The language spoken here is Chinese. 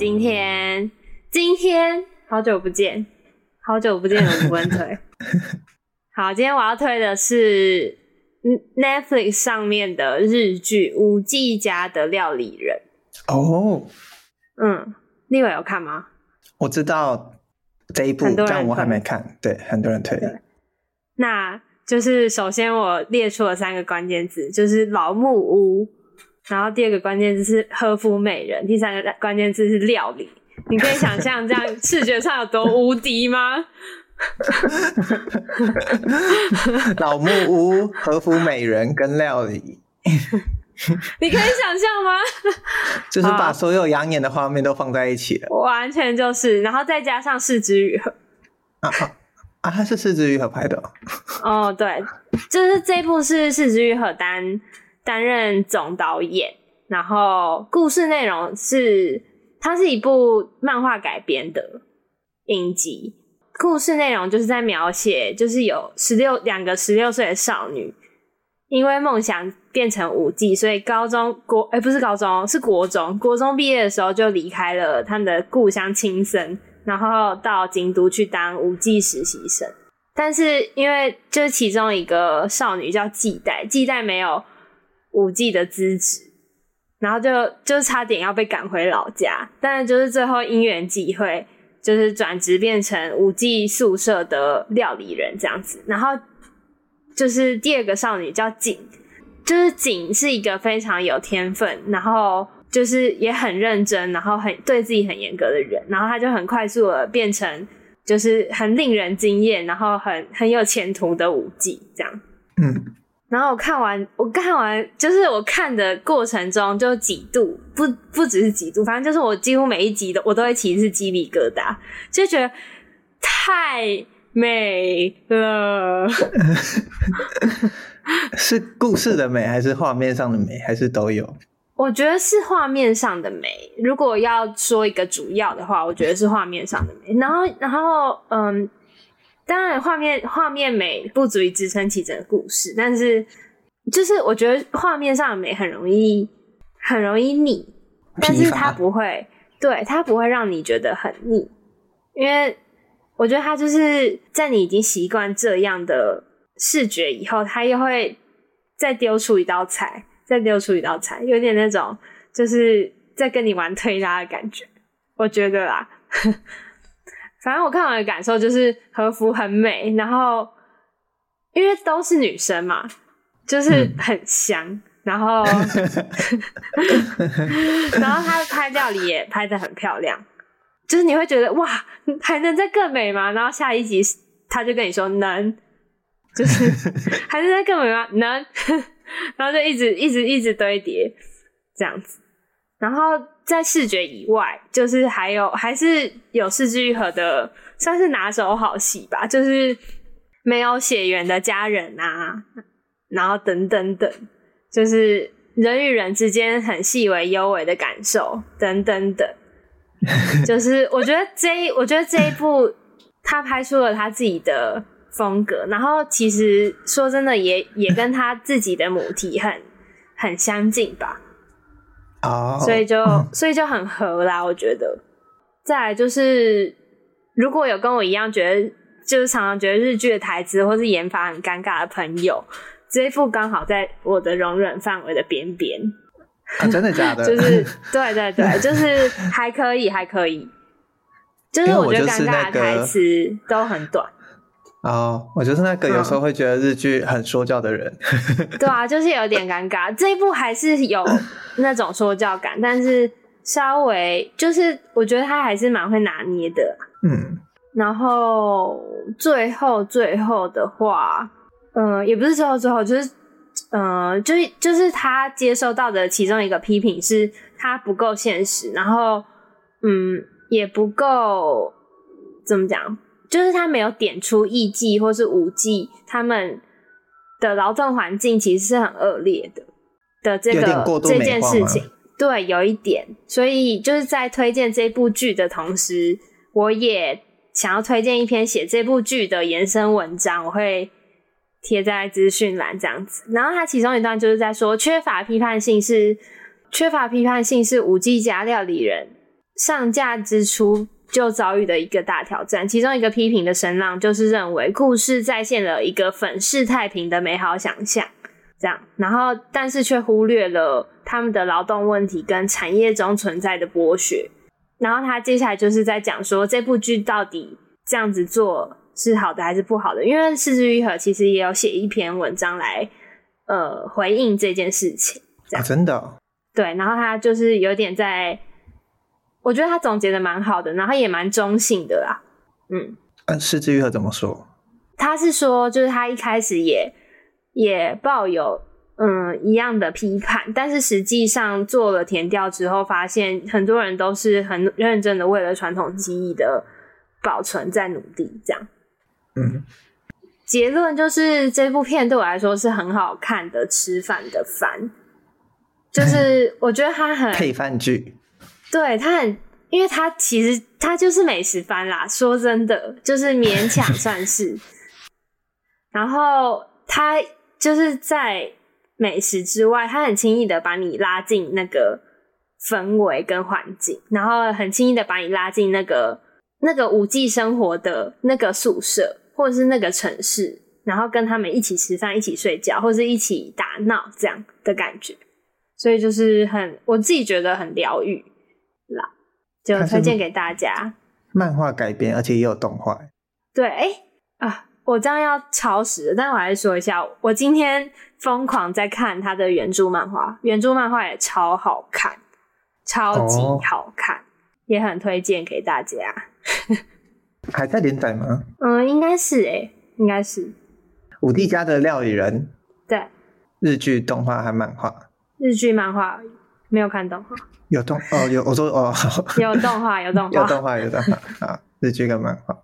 今天今天好久不见，好久不见的吴文推。好，今天我要推的是 Netflix 上面的日剧《五 G 家的料理人》。哦，嗯，另外有看吗？我知道这一部，但我还没看。对，很多人推。那就是首先我列出了三个关键字，就是老木屋，然后第二个关键字是和服美人，第三个关键字是料理。你可以想象这样 视觉上有多无敌吗？老木屋、和服美人跟料理，你可以想象吗？就是把所有养眼的画面都放在一起了，完全就是，然后再加上是枝裕和啊啊是是枝裕和拍的哦，哦对，就是这部是是枝裕和担担任总导演，然后故事内容是，它是一部漫画改编的影集。故事内容就是在描写，就是有十六两个十六岁的少女，因为梦想变成舞伎，所以高中国哎、不是高中是国中，国中毕业的时候就离开了他们的故乡青森，然后到京都去当舞伎实习生。但是因为就是其中一个少女叫季代，季代没有五 G 的资质，然后就就差点要被赶回老家，但是就是最后因缘际会。就是转职变成五 G 宿舍的料理人这样子，然后就是第二个少女叫景，就是景是一个非常有天分，然后就是也很认真，然后很对自己很严格的人，然后他就很快速的变成就是很令人惊艳，然后很很有前途的舞伎这样，嗯。然后我看完，我看完就是我看的过程中就几度，不不只是几度，反正就是我几乎每一集都我都会起一次鸡皮疙瘩，就觉得太美了。是故事的美，还是画面上的美，还是都有？我觉得是画面上的美。如果要说一个主要的话，我觉得是画面上的美。然后，然后，嗯。当然，画面画面美不足以支撑起整个故事，但是就是我觉得画面上的美很容易很容易腻，但是它不会，对，它不会让你觉得很腻，因为我觉得它就是在你已经习惯这样的视觉以后，它又会再丢出一道菜，再丢出一道菜，有点那种就是在跟你玩推拉的感觉，我觉得啦。反正我看完的感受就是和服很美，然后因为都是女生嘛，就是很香，嗯、然后然后他拍料理也拍的很漂亮，就是你会觉得哇，还能再更美吗？然后下一集他就跟你说能，就是 还能再更美吗？能，然后就一直一直一直堆叠这样子，然后。在视觉以外，就是还有还是有四之愈合的，算是拿手好戏吧。就是没有血缘的家人啊，然后等等等，就是人与人之间很细微幽微的感受，等等等。就是我觉得这一，我觉得这一部他拍出了他自己的风格，然后其实说真的也，也也跟他自己的母题很很相近吧。哦，oh, 所以就所以就很合啦，我觉得。再来就是，如果有跟我一样觉得，就是常常觉得日剧的台词或是演法很尴尬的朋友，这一副刚好在我的容忍范围的边边。啊，真的假的？就是 对对对，就是还可以，还可以。就是我觉得尴尬的台词都很短。哦，oh, 我就是那个有时候会觉得日剧很说教的人。对啊，就是有点尴尬。这一部还是有那种说教感，但是稍微就是我觉得他还是蛮会拿捏的。嗯，然后最后最后的话，嗯、呃，也不是最后最后，就是嗯、呃，就是就是他接收到的其中一个批评是他不够现实，然后嗯，也不够怎么讲。就是他没有点出艺妓或是舞妓他们的劳动环境其实是很恶劣的的这个这件事情，对，有一点。所以就是在推荐这部剧的同时，我也想要推荐一篇写这部剧的延伸文章，我会贴在资讯栏这样子。然后它其中一段就是在说，缺乏批判性是缺乏批判性是舞伎家料理人上架之初就遭遇的一个大挑战。其中一个批评的声浪就是认为故事再现了一个粉饰太平的美好想象，这样，然后但是却忽略了他们的劳动问题跟产业中存在的剥削。然后他接下来就是在讲说这部剧到底这样子做是好的还是不好的？因为四之愈合其实也有写一篇文章来呃回应这件事情，啊，真的哦？对，然后他就是有点在，我觉得他总结的蛮好的，然后也蛮中性的啦。嗯，呃，是枝裕和怎么说？他是说，就是他一开始也也抱有。嗯，一样的批判，但是实际上做了填调之后，发现很多人都是很认真的为了传统技艺的保存在努力，这样。嗯，结论就是这部片对我来说是很好看的吃饭的饭，就是我觉得它很配饭剧，对，他很，因为他其实他就是美食番啦，说真的，就是勉强算是，然后他就是在。美食之外，他很轻易的把你拉进那个氛围跟环境，然后很轻易的把你拉进那个那个五 G 生活的那个宿舍，或者是那个城市，然后跟他们一起吃饭、一起睡觉，或者是一起打闹这样的感觉。所以就是很，我自己觉得很疗愈，就推荐给大家。漫画改编，而且也有动画。对，哎、欸、啊。我这样要超时，但我还是说一下，我今天疯狂在看他的原著漫画，原著漫画也超好看，超级好看，哦、也很推荐给大家。还在连载吗？嗯，应该是哎、欸，应该是。五 D 家的料理人，对，日剧、动画还漫画？日剧、漫画没有看动画，有动哦，有我说哦，有动画，有动画，有动画，有动画啊，日剧跟漫画。